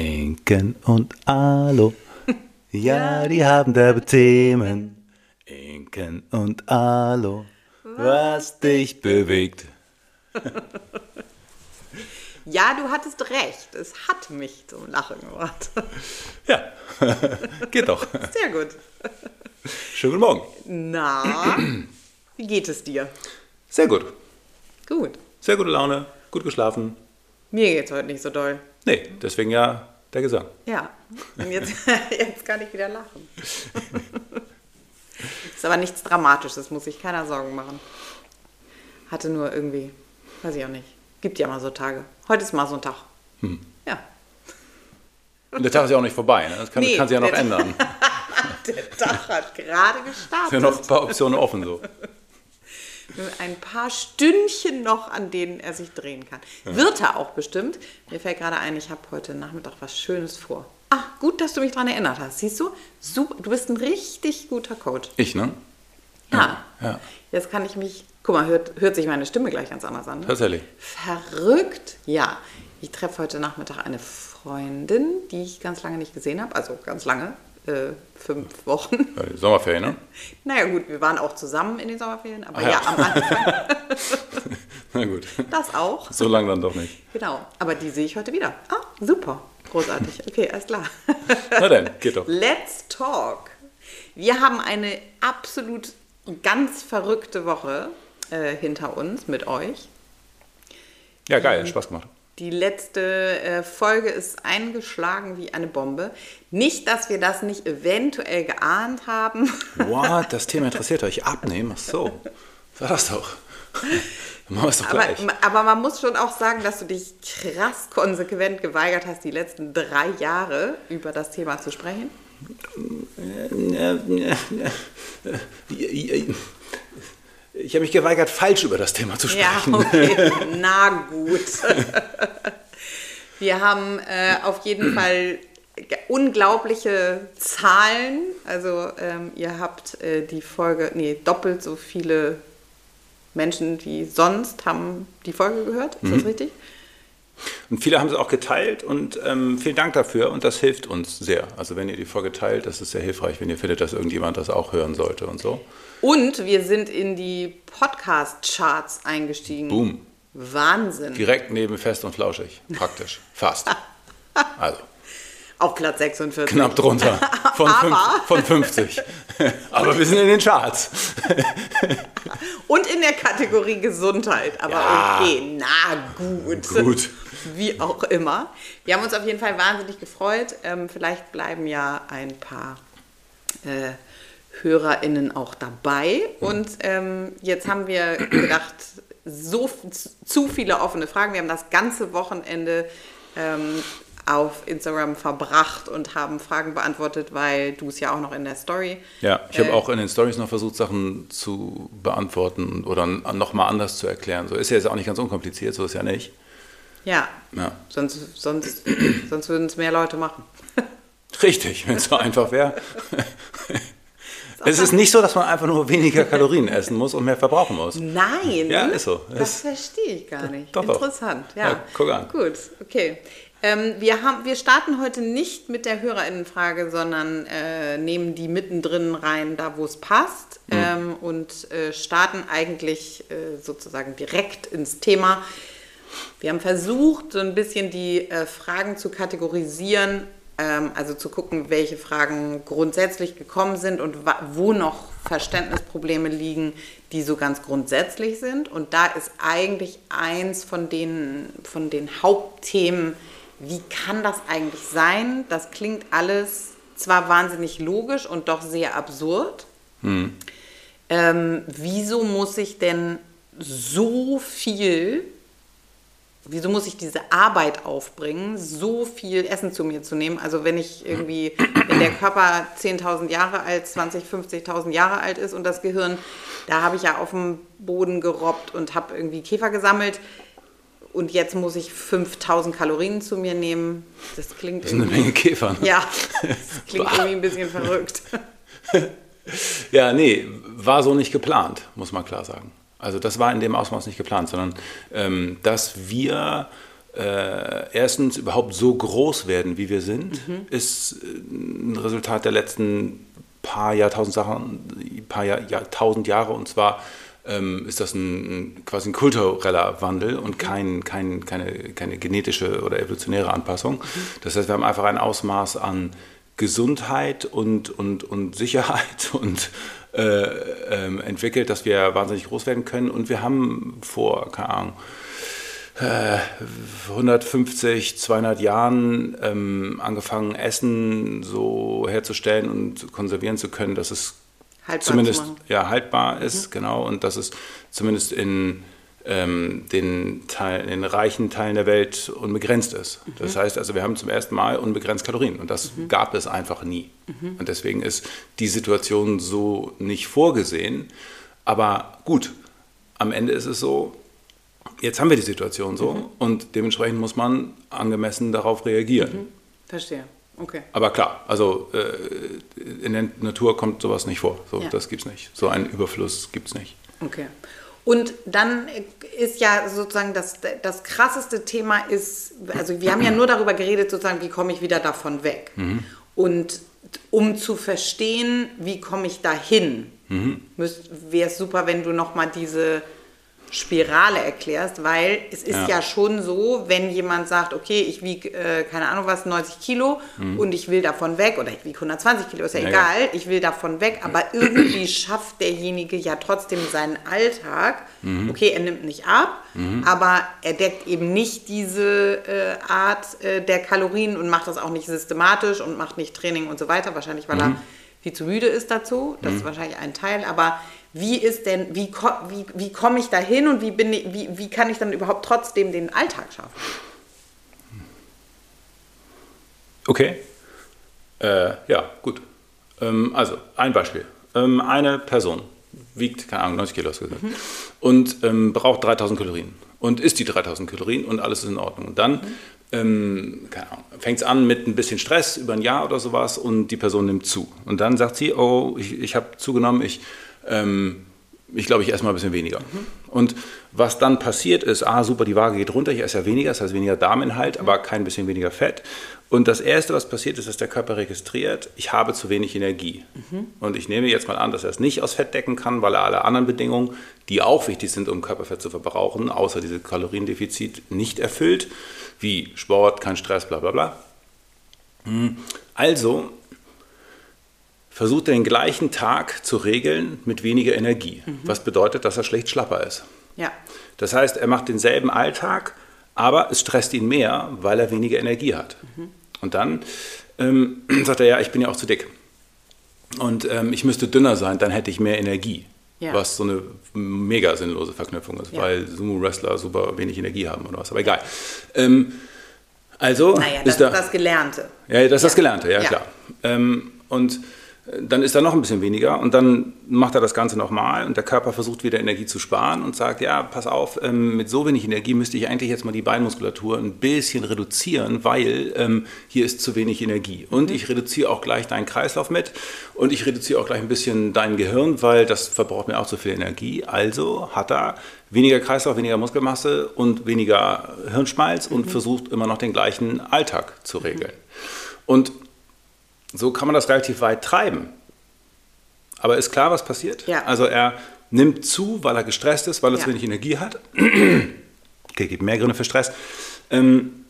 Inken und Alo. Ja, die haben derbe Themen. Inken und Alo. Was dich bewegt. Ja, du hattest recht. Es hat mich zum Lachen gebracht. Ja, geht doch. Sehr gut. Schönen guten Morgen. Na, wie geht es dir? Sehr gut. Gut. Sehr gute Laune, gut geschlafen. Mir geht's heute nicht so doll. Nee, deswegen ja der Gesang. Ja. Und jetzt, jetzt kann ich wieder lachen. Ist aber nichts Dramatisches, muss sich keiner Sorgen machen. Hatte nur irgendwie, weiß ich auch nicht. Gibt ja mal so Tage. Heute ist mal so ein Tag. Ja. Und der Tag ist ja auch nicht vorbei. Ne? Das kann, Nee, kann sich ja noch der- ändern. Der Tag hat gerade Es gestartet. sind ja noch ein paar Optionen offen so. Ein paar Stündchen noch, an denen er sich drehen kann. Wird er auch bestimmt. Mir fällt gerade ein, ich habe heute Nachmittag was Schönes vor. Ah, gut, dass du mich daran erinnert hast. Siehst du? Super, du bist ein richtig guter Coach. Ich, ne? Ja. Ja. Jetzt kann ich mich. Guck mal, hört, hört sich meine Stimme gleich ganz anders an. Ne? Tatsächlich. Verrückt. Ja. Ich treffe heute Nachmittag eine Freundin, die ich ganz lange nicht gesehen habe. Also ganz lange. Äh, fünf Wochen. Ja, die Sommerferien, ne? Naja, gut, wir waren auch zusammen in den Sommerferien, aber Ah, ja. ja. am Anfang Na gut. das auch. So lange dann doch nicht. Genau, aber die sehe ich heute wieder. Ah, super. Großartig. Okay, alles klar. Na dann, geht doch. Let's talk. Wir haben eine absolut ganz verrückte Woche äh, hinter uns mit euch. Ja, geil, hat Spaß gemacht. Die letzte äh, Folge ist eingeschlagen wie eine Bombe. Nicht, dass wir das nicht eventuell geahnt haben. What? Das Thema interessiert euch. Abnehmen? Ach so. Sag das doch. Machen wir es doch Aber, gleich. aber man muss schon auch sagen, dass du dich krass konsequent geweigert hast, die letzten drei Jahre über das Thema zu sprechen. Ich habe mich geweigert, falsch über das Thema zu Ja, sprechen. okay. Na gut. Wir haben äh, auf jeden Fall unglaubliche Zahlen. Also ähm, ihr habt äh, die Folge, nee, doppelt so viele Menschen wie sonst haben die Folge gehört. Ist das richtig? Und viele haben es auch geteilt und ähm, vielen Dank dafür und das hilft uns sehr. Also wenn ihr die Folge teilt, das ist sehr hilfreich, wenn ihr findet, dass irgendjemand das auch hören sollte und so. Und wir sind in die Podcast-Charts eingestiegen. Boom. Wahnsinn. Direkt neben Fest und Flauschig, praktisch. Fast. Also Auf Platz 46. knapp drunter von, fünf, von 50. Aber wir sind in den Charts. Und in der Kategorie Gesundheit. Aber Ja. okay, na gut. Gut. Wie auch immer. Wir haben uns auf jeden Fall wahnsinnig gefreut. Ähm, vielleicht bleiben ja ein paar äh, HörerInnen auch dabei. Und ähm, jetzt haben wir gedacht, so zu viele offene Fragen. Wir haben das ganze Wochenende ähm, auf Instagram verbracht und haben Fragen beantwortet, weil du es ja auch noch in der Story Ja, ich habe Äh, auch in den Stories noch versucht, Sachen zu beantworten oder nochmal anders zu erklären. So ist ja jetzt auch nicht ganz unkompliziert, so ist ja nicht. Ja, Ja. sonst, sonst, sonst würden es mehr Leute machen. Richtig, wenn es so einfach wäre. Es ist nicht so, dass man einfach nur weniger Kalorien essen muss und mehr verbrauchen muss. Nein. Ja, ist so. Das Ist- verstehe ich gar nicht. Doch, doch. Interessant, ja. Ja, guck an. Gut, okay. Ähm, wir, haben, wir starten heute nicht mit der HörerInnenfrage, sondern äh, nehmen die mittendrin rein, da wo es passt Mhm. ähm, und äh, starten eigentlich äh, sozusagen direkt ins Thema. Wir haben versucht, so ein bisschen die äh, Fragen zu kategorisieren, also zu gucken, welche Fragen grundsätzlich gekommen sind und wo noch Verständnisprobleme liegen, die so ganz grundsätzlich sind. Und da ist eigentlich eins von den, von den Hauptthemen, wie kann das eigentlich sein? Das klingt alles zwar wahnsinnig logisch und doch sehr absurd. Ähm, wieso muss ich denn so viel, wieso muss ich diese Arbeit aufbringen, so viel Essen zu mir zu nehmen? Also wenn ich irgendwie, wenn der Körper 10.000 Jahre alt, 20, 50.000 Jahre alt ist und das Gehirn, da habe ich ja auf dem Boden gerobbt und habe irgendwie Käfer gesammelt. Und jetzt muss ich 5000 Kalorien zu mir nehmen. Das klingt Das eine irgendwie, Menge Käfer. ne? ja, das klingt irgendwie ein bisschen verrückt. Ja, nee, war so nicht geplant, muss man klar sagen. Also das war in dem Ausmaß nicht geplant, sondern ähm, dass wir äh, erstens überhaupt so groß werden, wie wir sind, mhm. ist äh, ein Resultat der letzten paar Jahrtausend, Sachen, paar Jahr, Jahrtausend Jahre. Und zwar ähm, ist das ein, quasi ein kultureller Wandel und kein, kein, keine, keine genetische oder evolutionäre Anpassung. Mhm. Das heißt, wir haben einfach ein Ausmaß an Gesundheit und, und, und Sicherheit und äh, äh, entwickelt, dass wir wahnsinnig groß werden können. Und wir haben vor, keine Ahnung, 150, äh, 200 Jahren ähm, angefangen, Essen so herzustellen und konservieren zu können, dass es haltbar zumindest ja, haltbar ist, mhm. genau, und dass es zumindest in ähm, den, Teil, in den reichen Teilen der Welt unbegrenzt ist. Mhm. Das heißt also, wir haben zum ersten Mal unbegrenzt Kalorien und das mhm. gab es einfach nie. Mhm. Und deswegen ist die Situation so nicht vorgesehen. Aber gut, am Ende ist es so, jetzt haben wir die Situation so mhm. und dementsprechend muss man angemessen darauf reagieren. Mhm. Verstehe. Okay. Aber klar, also äh, in der Natur kommt sowas nicht vor. So, ja. Das gibt es nicht. So einen Überfluss gibt es nicht. Okay. Und dann ist ja sozusagen das, das krasseste Thema ist, also wir haben ja nur darüber geredet, sozusagen, wie komme ich wieder davon weg. Mhm. Und um zu verstehen, wie komme ich dahin, mhm. wäre es super, wenn du nochmal diese Spirale erklärst, weil es ist ja, ja schon so, wenn jemand sagt, okay, ich wiege, äh, keine Ahnung was, 90 Kilo mhm. und ich will davon weg, oder ich wiege 120 Kilo, ist ja, ja egal, ja. ich will davon weg, aber irgendwie schafft derjenige ja trotzdem seinen Alltag. Mhm. Okay, er nimmt nicht ab, mhm. aber er deckt eben nicht diese äh, Art äh, der Kalorien und macht das auch nicht systematisch und macht nicht Training und so weiter, wahrscheinlich weil er mhm. viel zu müde ist dazu, das ist mhm. wahrscheinlich ein Teil, aber wie ist denn, wie, wie, wie komme ich da hin und wie, bin ich, wie, wie kann ich dann überhaupt trotzdem den Alltag schaffen? Okay. Äh, ja, gut. Ähm, also, ein Beispiel. Ähm, eine Person wiegt, keine Ahnung, 90 Kilo mhm. und ähm, braucht 3000 Kalorien und isst die 3000 Kalorien und alles ist in Ordnung. Und dann mhm. fängt es an mit ein bisschen Stress über ein Jahr oder sowas und die Person nimmt zu. Und dann sagt sie, oh, ich, ich habe zugenommen, ich ähm, ich glaube, ich esse mal ein bisschen weniger. Mhm. Und was dann passiert ist, ah, super, die Waage geht runter, ich esse ja weniger, das heißt weniger Darminhalt, aber kein bisschen weniger Fett. Und das Erste, was passiert ist, dass der Körper registriert, ich habe zu wenig Energie. Mhm. Und ich nehme jetzt mal an, dass er es nicht aus Fett decken kann, weil er alle anderen Bedingungen, die auch wichtig sind, um Körperfett zu verbrauchen, außer diese Kaloriendefizit, nicht erfüllt, wie Sport, kein Stress, bla bla bla. Hm. Also versucht er den gleichen Tag zu regeln mit weniger Energie. Mhm. Was bedeutet, dass er schlecht schlapper ist. Ja. Das heißt, er macht denselben Alltag, aber es stresst ihn mehr, weil er weniger Energie hat. Mhm. Und dann ähm, sagt er, ja, ich bin ja auch zu dick. Und ähm, ich müsste dünner sein, dann hätte ich mehr Energie. Ja. Was so eine mega sinnlose Verknüpfung ist, ja. weil Sumo-Wrestler super wenig Energie haben oder was. Aber egal. Ähm, also naja, das ist da, das Gelernte. Ja, das ist das Gelernte, ja, klar. Ähm, und dann ist er noch ein bisschen weniger und dann macht er das Ganze nochmal und der Körper versucht wieder Energie zu sparen und sagt, ja, pass auf, ähm, mit so wenig Energie müsste ich eigentlich jetzt mal die Beinmuskulatur ein bisschen reduzieren, weil ähm, hier ist zu wenig Energie. Und mhm. ich reduziere auch gleich deinen Kreislauf mit und ich reduziere auch gleich ein bisschen dein Gehirn, weil das verbraucht mir auch zu viel Energie. Also hat er weniger Kreislauf, weniger Muskelmasse und weniger Hirnschmalz und mhm. versucht immer noch den gleichen Alltag zu regeln. Mhm. Und so kann man das relativ weit treiben. Aber ist klar, was passiert? Ja. Also er nimmt zu, weil er gestresst ist, weil er ja. zu wenig Energie hat. okay, gibt mehr Gründe für Stress. Ähm,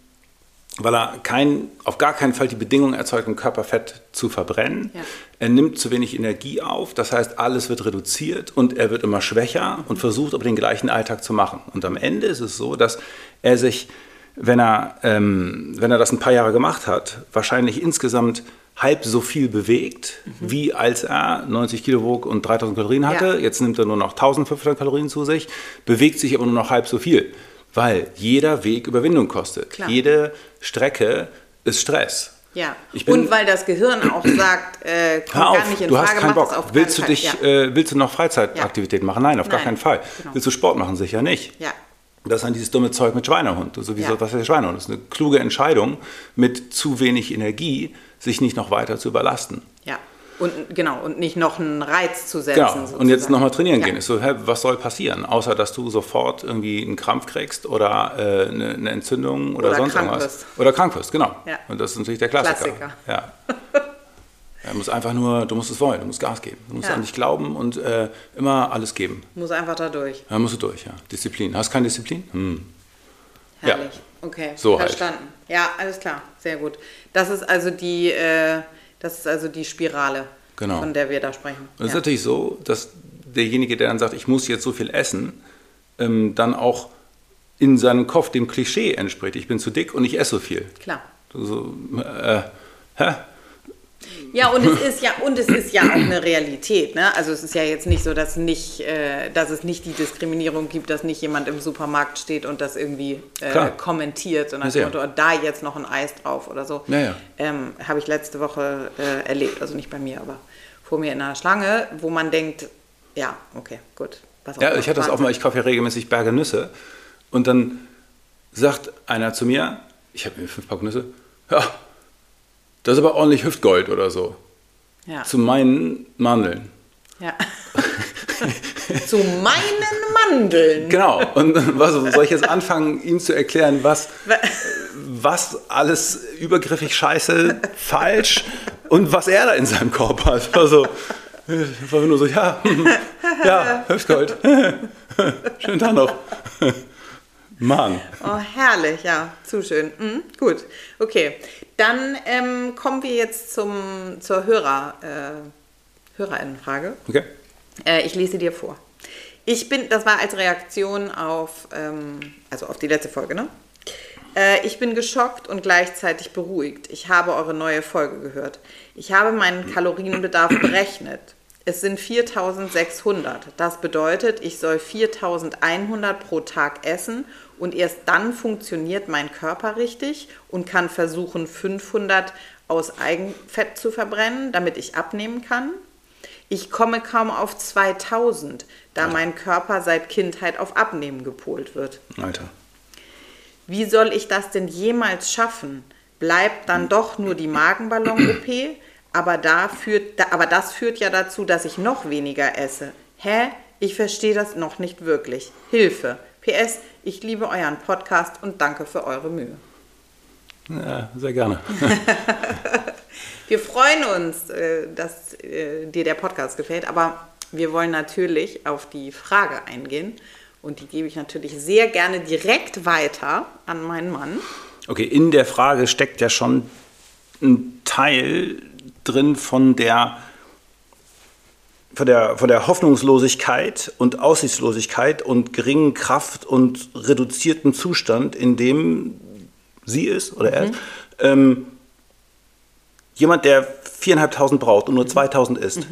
weil er kein, auf gar keinen Fall die Bedingungen erzeugt, um Körperfett zu verbrennen. Ja. Er nimmt zu wenig Energie auf, das heißt, alles wird reduziert und er wird immer schwächer und versucht aber den gleichen Alltag zu machen. Und am Ende ist es so, dass er sich, wenn er, ähm, wenn er das ein paar Jahre gemacht hat, wahrscheinlich insgesamt halb so viel bewegt, mhm. wie als er 90 Kilo wog und 3000 Kalorien hatte. Ja. Jetzt nimmt er nur noch 1500 Kalorien zu sich, bewegt sich aber nur noch halb so viel, weil jeder Weg Überwindung kostet. Klar. Jede Strecke ist Stress. Ja, und weil das Gehirn auch sagt, äh, kommt auf, gar nicht in du Frage, hast keinen Bock. willst du, dich, ja. äh, willst du noch Freizeitaktivitäten ja. machen? Nein, auf Nein. gar keinen Fall. Genau. Willst du Sport machen? Sicher nicht. Ja. Das ist dann dieses dumme Zeug mit Schweinehund. Sowieso, ja. was ist der Schweinehund? Das ist eine kluge Entscheidung mit zu wenig Energie sich nicht noch weiter zu überlasten. Ja. Und genau, und nicht noch einen Reiz zu setzen. Genau. Und jetzt nochmal trainieren Ja. gehen. Ist so, hä, was soll passieren? Außer, dass du sofort irgendwie einen Krampf kriegst oder äh, eine, eine Entzündung oder, Oder sonst krank irgendwas. wirst. Oder krank wirst, genau. Ja. Und das ist natürlich der Klassiker. Klassiker. Ja. Du musst einfach nur, du musst es wollen, du musst Gas geben. Du musst Ja. an dich glauben und äh, immer alles geben. Muss einfach da durch. Da musst du durch, ja. Disziplin. Hast du keine Disziplin? Hm. Ja. Herrlich. Okay, So halt. verstanden. Ja, alles klar. Sehr gut. Das ist also die, äh, das ist also die Spirale, Genau. von der wir da sprechen. Es ist ja. natürlich so, dass derjenige, der dann sagt, ich muss jetzt so viel essen, ähm, dann auch in seinem Kopf dem Klischee entspricht. Ich bin zu dick und ich esse so viel. Klar. So, äh, hä? Ja, und es ist ja, und es ist ja auch eine Realität. Ne? Also es ist ja jetzt nicht so, dass, nicht, äh, dass es nicht die Diskriminierung gibt, dass nicht jemand im Supermarkt steht und das irgendwie äh, kommentiert und Ja, Motto, da jetzt noch ein Eis drauf oder so. Ja, ja. Ähm, Habe ich letzte Woche äh, erlebt, also nicht bei mir, aber vor mir in einer Schlange, wo man denkt, ja, okay, gut. Was auch Ja, ich hatte das auch mal, ich kaufe ja regelmäßig Berge Nüsse. Und dann sagt einer zu mir, ich habe mir fünf Pack Nüsse, ja, das ist aber ordentlich Hüftgold oder so. Ja. Zu meinen Mandeln. ja. Zu meinen Mandeln. Genau. Und was soll ich jetzt anfangen, ihm zu erklären, was, was alles übergriffig scheiße, falsch und was er da in seinem Korb hat. Also, war nur so, ja, ja, Hüftgold. Schönen Tag noch. Mann. Oh, herrlich, ja, zu schön. Mhm, gut, okay. Dann ähm, kommen wir jetzt zum, zur Hörer, äh, Hörerinnenfrage. Okay. Äh, ich lese dir vor. Ich bin, das war als Reaktion auf, ähm, also auf die letzte Folge, ne? Äh, ich bin geschockt und gleichzeitig beruhigt. Ich habe eure neue Folge gehört. Ich habe meinen Kalorienbedarf berechnet. Es sind 4600. Das bedeutet, ich soll 4100 pro Tag essen und erst dann funktioniert mein Körper richtig und kann versuchen, 500 aus Eigenfett zu verbrennen, damit ich abnehmen kann. Ich komme kaum auf 2000, da mein Körper seit Kindheit auf Abnehmen gepolt wird. Alter. Wie soll ich das denn jemals schaffen? Bleibt dann doch nur die Magenballon-OP, aber, da führt, da, aber das führt ja dazu, dass ich noch weniger esse. Hä? Ich verstehe das noch nicht wirklich. Hilfe. PS, ich liebe euren Podcast und danke für eure Mühe. Ja, sehr gerne. Wir freuen uns, äh, dass äh, dir der Podcast gefällt, aber wir wollen natürlich auf die Frage eingehen und die gebe ich natürlich sehr gerne direkt weiter an meinen Mann. Okay, in der Frage steckt ja schon ein Teil drin von der, von der, von der Hoffnungslosigkeit und Aussichtslosigkeit und geringen Kraft und reduzierten Zustand, in dem sie ist oder er ist. Ähm, jemand, der 4.500 braucht und nur 2.000 isst,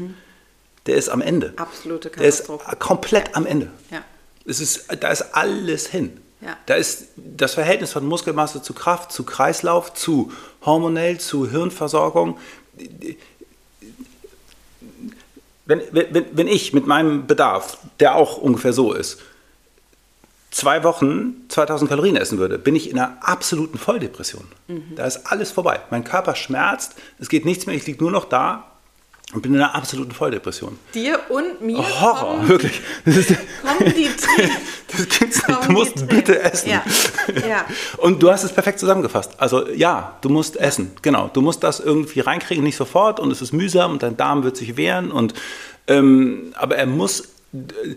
der ist am Ende. Absolute Der ist Katastrophe. komplett am Ende. Ja. Es ist, da ist alles hin. Ja. Da ist das Verhältnis von Muskelmasse zu Kraft, zu Kreislauf, zu hormonell, zu Hirnversorgung. Wenn, wenn, wenn ich mit meinem Bedarf, der auch ungefähr so ist, zwei Wochen 2000 Kalorien essen würde, bin ich in einer absoluten Volldepression. Da ist alles vorbei. Mein Körper schmerzt, es geht nichts mehr, ich liege nur noch da und bin in einer absoluten Volldepression. Dir und mir Horror, kommen, wirklich. Das ist, kommen die Tränen. das gibt's nicht. Kommen Du musst bitte essen. Ja, ja. Und du hast es perfekt zusammengefasst. Also ja, du musst essen. Genau. Du musst das irgendwie reinkriegen, nicht sofort. Und es ist mühsam und dein Darm wird sich wehren. Und, ähm, aber er muss, äh,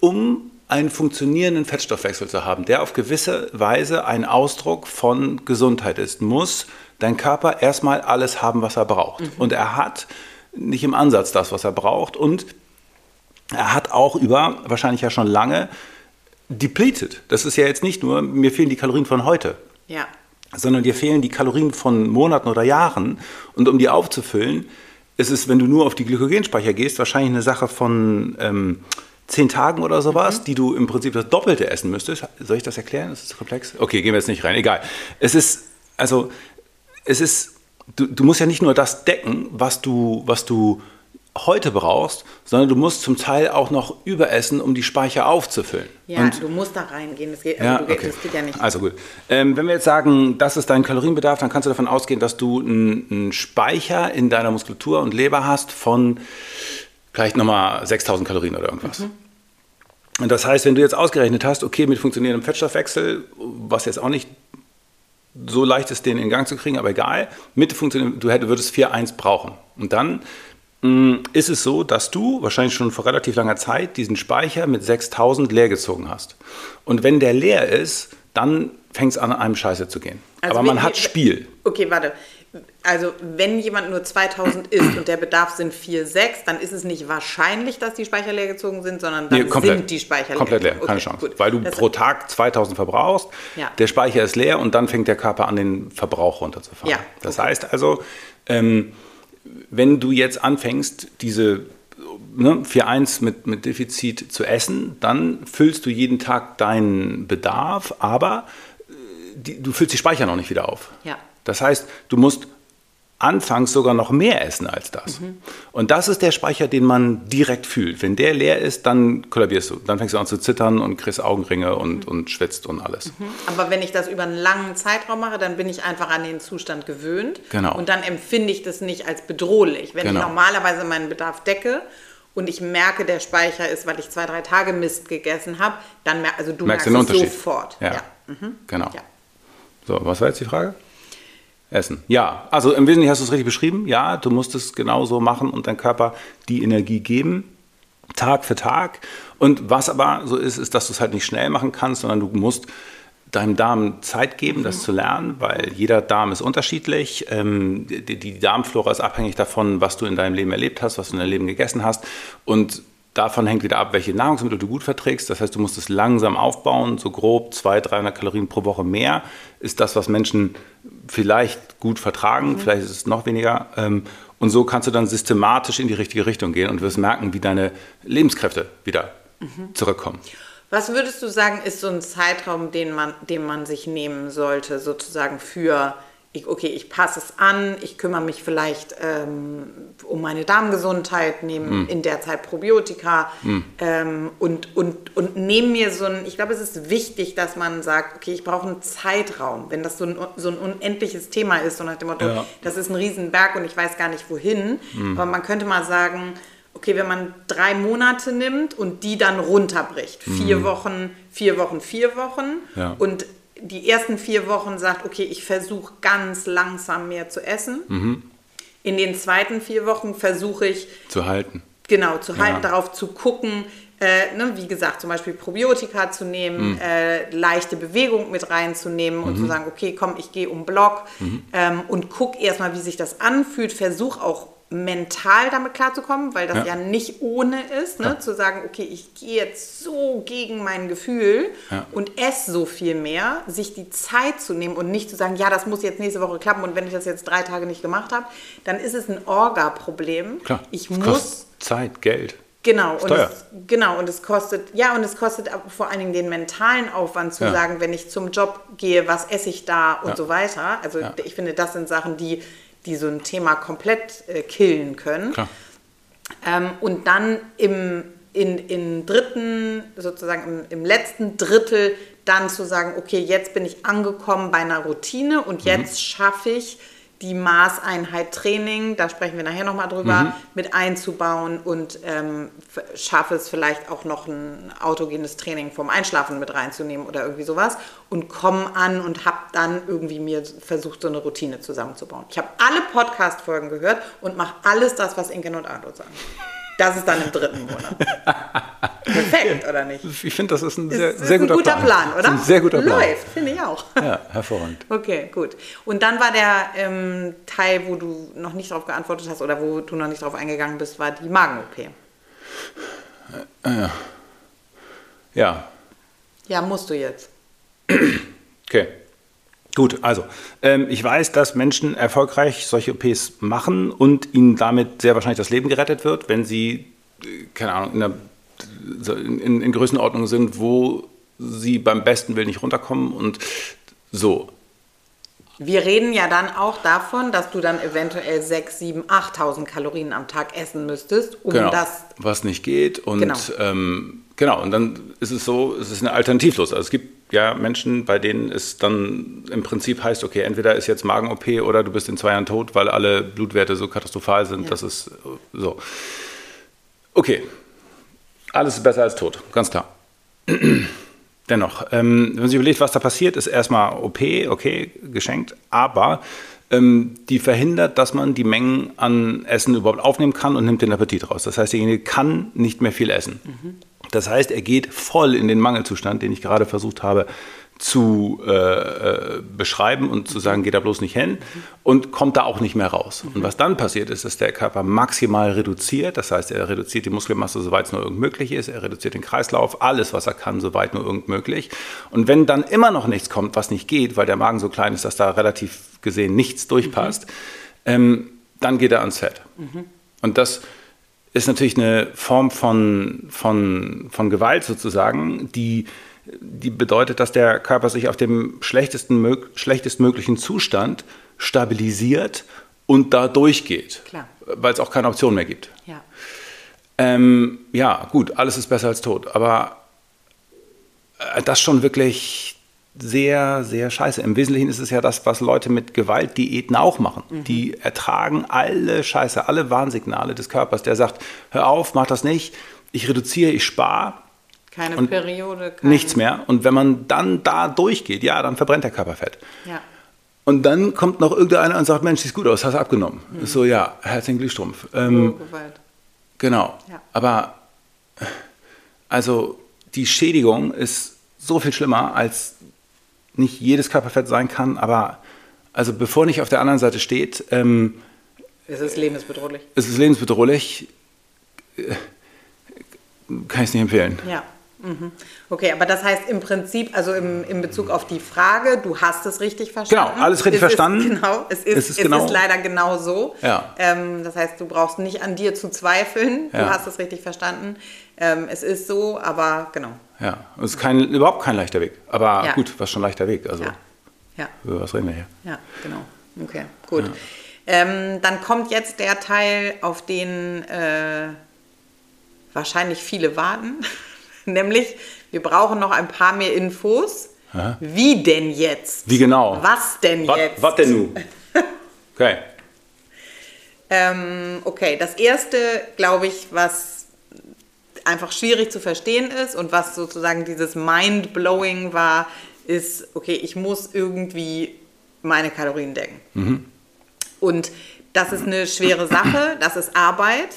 um einen funktionierenden Fettstoffwechsel zu haben, der auf gewisse Weise ein Ausdruck von Gesundheit ist, muss dein Körper erstmal alles haben, was er braucht. Und er hat nicht im Ansatz das, was er braucht. Und er hat auch über, wahrscheinlich ja schon lange, depleted. Das ist ja jetzt nicht nur, mir fehlen die Kalorien von heute, Ja, sondern dir fehlen die Kalorien von Monaten oder Jahren. Und um die aufzufüllen, ist es, wenn du nur auf die Glykogenspeicher gehst, wahrscheinlich eine Sache von ähm, zehn Tagen oder sowas, die du im Prinzip das Doppelte essen müsstest. Soll ich das erklären? Ist das zu komplex? Okay, gehen wir jetzt nicht rein. Egal. Es ist, also, es ist, du, du musst ja nicht nur das decken, was du, was du heute brauchst, sondern du musst zum Teil auch noch überessen, um die Speicher aufzufüllen. Ja, und, du musst da reingehen. Das geht, also ja, okay. das geht ja nicht. Also gut. Ähm, wenn wir jetzt sagen, das ist dein Kalorienbedarf, dann kannst du davon ausgehen, dass du einen Speicher in deiner Muskulatur und Leber hast von vielleicht nochmal 6000 Kalorien oder irgendwas. Mhm. Und das heißt, wenn du jetzt ausgerechnet hast, okay, mit funktionierendem Fettstoffwechsel, was jetzt auch nicht so leicht ist, den in Gang zu kriegen, aber egal, mit funktionierendem, du hättest, würdest 4,1 brauchen. Und dann mh, mm, ist es so, dass du wahrscheinlich schon vor relativ langer Zeit diesen Speicher mit 6000 leer gezogen hast. Und wenn der leer ist, dann fängt es an, einem Scheiße zu gehen. Also aber man hat Spiel. Okay, warte also wenn jemand nur 2000 isst und der Bedarf sind 4,6, dann ist es nicht wahrscheinlich, dass die Speicher leer gezogen sind, sondern dann nee, komplett, sind die Speicher komplett leer. Komplett leer, keine okay, Chance. Gut. Weil du das pro Tag 2000 verbrauchst, ja. der Speicher ist leer und dann fängt der Körper an, den Verbrauch runterzufahren. Ja, das okay. heißt also, ähm, wenn du jetzt anfängst, diese ne, 4,1 mit, mit Defizit zu essen, dann füllst du jeden Tag deinen Bedarf, aber äh, die, du füllst die Speicher noch nicht wieder auf. Ja. Das heißt, du musst anfangs sogar noch mehr essen als das. Mhm. Und das ist der Speicher, den man direkt fühlt. Wenn der leer ist, dann kollabierst du. Dann fängst du an zu zittern und kriegst Augenringe und, mhm. und schwitzt und alles. Mhm. Aber wenn ich das über einen langen Zeitraum mache, dann bin ich einfach an den Zustand gewöhnt. Genau. Und dann empfinde ich das nicht als bedrohlich. Wenn genau. ich normalerweise meinen Bedarf decke und ich merke, der Speicher ist, weil ich zwei, drei Tage Mist gegessen habe, dann mer also du merkst, merkst es sofort. Ja, ja. Genau. Ja. So, was war jetzt die Frage? Essen. Ja, also im Wesentlichen hast du es richtig beschrieben. Ja, du musst es genauso machen und deinem Körper die Energie geben, Tag für Tag. Und was aber so ist, ist, dass du es halt nicht schnell machen kannst, sondern du musst deinem Darm Zeit geben, das mhm. zu lernen, weil jeder Darm ist unterschiedlich. Ähm, die, die Darmflora ist abhängig davon, was du in deinem Leben erlebt hast, was du in deinem Leben gegessen hast. Und Davon hängt wieder ab, welche Nahrungsmittel du gut verträgst. Das heißt, du musst es langsam aufbauen. So grob 200, 300 Kalorien pro Woche mehr ist das, was Menschen vielleicht gut vertragen. Mhm. Vielleicht ist es noch weniger. Ähm, und so kannst du dann systematisch in die richtige Richtung gehen und wirst merken, wie deine Lebenskräfte wieder mhm. zurückkommen. Was würdest du sagen, ist so ein Zeitraum, den man, den man sich nehmen sollte, sozusagen für ich, okay, ich passe es an, ich kümmere mich vielleicht ähm, um meine Darmgesundheit, nehme mm. in der Zeit Probiotika mm. ähm, und, und, und nehme mir so ein, ich glaube, es ist wichtig, dass man sagt, okay, ich brauche einen Zeitraum. Wenn das so ein, so ein unendliches Thema ist, so nach dem Motto, ja. das ist ein Riesenberg und ich weiß gar nicht wohin, mm. aber man könnte mal sagen, okay, wenn man drei Monate nimmt und die dann runterbricht, vier Wochen, vier Wochen, vier Wochen ja. und die ersten vier Wochen sagt, okay, ich versuche ganz langsam mehr zu essen. Mhm. In den zweiten vier Wochen versuche ich zu halten. Genau, zu halten, ja. darauf zu gucken, äh, ne, wie gesagt, zum Beispiel Probiotika zu nehmen, mhm. äh, leichte Bewegung mit reinzunehmen mhm. und zu mhm. sagen, okay, komm, ich gehe um Block mhm. ähm, und guck erstmal, wie sich das anfühlt, versuch auch mental damit klarzukommen, weil das ja, ja nicht ohne ist, ne? Ja. zu sagen, okay, ich gehe jetzt so gegen mein Gefühl ja. und esse so viel mehr, sich die Zeit zu nehmen und nicht zu sagen, ja, das muss jetzt nächste Woche klappen und wenn ich das jetzt drei Tage nicht gemacht habe, dann ist es ein Orga-Problem. Klar, ich muss Zeit, Geld. Genau, und es, genau, und es kostet, ja, und es kostet vor allen Dingen den mentalen Aufwand zu sagen, wenn ich zum Job gehe, was esse ich da und so weiter. Also ich finde, das sind Sachen, die die so ein Thema komplett äh, killen können. Ähm, und dann im in, in dritten, sozusagen im, im, letzten Drittel dann zu sagen, okay, jetzt bin ich angekommen bei einer Routine und mhm. jetzt schaffe ich die Maßeinheit Training, da sprechen wir nachher nochmal drüber, mhm. mit einzubauen und ähm, schaffe es vielleicht auch noch ein autogenes Training vom Einschlafen mit reinzunehmen oder irgendwie sowas und komme an und habe dann irgendwie mir versucht, so eine Routine zusammenzubauen. Ich habe alle Podcast-Folgen gehört und mache alles das, was Inken und Arno sagen. Das ist dann im dritten Monat. Perfekt, oder nicht? Ich finde, das ist ein sehr, ist, sehr guter, ein guter Plan. Plan. oder? ein sehr guter Plan. Läuft, finde ich auch. Ja, hervorragend. Okay, gut. Und dann war der ähm, Teil, wo du noch nicht darauf geantwortet hast oder wo du noch nicht darauf eingegangen bist, war die Magen-OP. Äh, äh, ja. Ja, musst du jetzt. Okay. Gut, also ähm, ich weiß, dass Menschen erfolgreich solche OPs machen und ihnen damit sehr wahrscheinlich das Leben gerettet wird, wenn sie, äh, keine Ahnung, in, einer, in, in Größenordnung sind, wo sie beim besten Willen nicht runterkommen und so. Wir reden ja dann auch davon, dass du dann eventuell 6, 7, 8.000 Kalorien am Tag essen müsstest, um genau, das. was nicht geht. Und Genau. ähm, genau, und dann ist es so, es ist eine alternativlos. Also es gibt ja Menschen, bei denen es dann im Prinzip heißt, okay, entweder ist jetzt Magen-OP oder du bist in zwei Jahren tot, weil alle Blutwerte so katastrophal sind, Ja. dass es äh, so. Okay, alles ist besser als tot, ganz klar. Dennoch, ähm, wenn man sich überlegt, was da passiert, ist erstmal OP, okay, geschenkt, aber ähm, die verhindert, dass man die Mengen an Essen überhaupt aufnehmen kann und nimmt den Appetit raus. Das heißt, derjenige kann nicht mehr viel essen. Das heißt, er geht voll in den Mangelzustand, den ich gerade versucht habe zu äh, äh, beschreiben und zu sagen, geht da bloß nicht hin und kommt da auch nicht mehr raus. Und was dann passiert ist, dass der Körper maximal reduziert. Das heißt, er reduziert die Muskelmasse, soweit es nur irgend möglich ist. Er reduziert den Kreislauf, alles, was er kann, soweit nur irgend möglich. Und wenn dann immer noch nichts kommt, was nicht geht, weil der Magen so klein ist, dass da relativ gesehen nichts durchpasst, ähm, dann geht er ans Fett. Und das ist natürlich eine Form von, von, von Gewalt sozusagen, die, die bedeutet, dass der Körper sich auf dem schlechtesten, mög schlechtestmöglichen Zustand stabilisiert und da durchgeht. Weil es auch keine Option mehr gibt. Ja. Ähm, ja, gut, alles ist besser als tot, aber äh, das schon wirklich sehr, sehr scheiße. Im Wesentlichen ist es ja das, was Leute mit Gewaltdiäten auch machen. Die ertragen alle Scheiße, alle Warnsignale des Körpers, der sagt, hör auf, mach das nicht, ich reduziere, ich spare, Keine Und Periode, kein, nichts mehr. Und wenn man dann da durchgeht, ja, dann verbrennt der Körper Fett. Ja. Und dann kommt noch irgendeiner und sagt, Mensch, siehst gut aus, hast du abgenommen. Ist so, ja, herzlichen Glückstrumpf. Ähm, Oh. Genau. Ja. Aber also die Schädigung ist so viel schlimmer, als nicht jedes Körperfett sein kann. Aber also bevor nicht auf der anderen Seite steht, ähm, Es ist lebensbedrohlich. es ist lebensbedrohlich, äh, kann ich es nicht empfehlen. Ja. Mhm. Okay, aber das heißt im Prinzip, also im, in Bezug auf die Frage, du hast es richtig verstanden. Genau, alles richtig es verstanden. Ist, genau, es ist, Es es ist ist, genau- leider genau so. Ja. Ähm, das heißt, du brauchst nicht an dir zu zweifeln. Ja. Du hast es richtig verstanden. Ähm, es ist so, aber genau. Ja, es ist kein, überhaupt kein leichter Weg. Aber Ja. gut, was schon leichter Weg. Also Ja. Ja. über was reden wir hier? Ja, genau. Okay, gut. Ähm, dann kommt jetzt der Teil, auf den äh, wahrscheinlich viele warten. Nämlich, wir brauchen noch ein paar mehr Infos. Aha. Wie denn jetzt? Wie genau? Was denn Was, jetzt? was denn nun? Okay. Ähm, okay, das erste, glaube ich, was einfach schwierig zu verstehen ist und was sozusagen dieses Mind-Blowing war, ist, okay, ich muss irgendwie meine Kalorien decken. Und das ist eine schwere Sache, das ist Arbeit.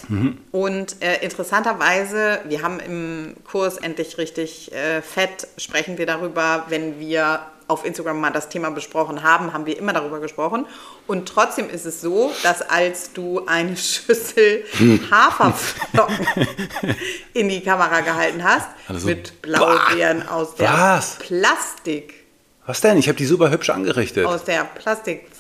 Und äh, interessanterweise, wir haben im Kurs endlich richtig äh, fett, sprechen wir darüber, wenn wir auf Instagram mal das Thema besprochen haben, haben wir immer darüber gesprochen. Und trotzdem ist es so, dass als du eine Schüssel Haferflocken in die Kamera gehalten hast, Also, mit Blaubeeren aus der Was? Plastik, Was denn? Ich habe die super hübsch angerichtet. aus der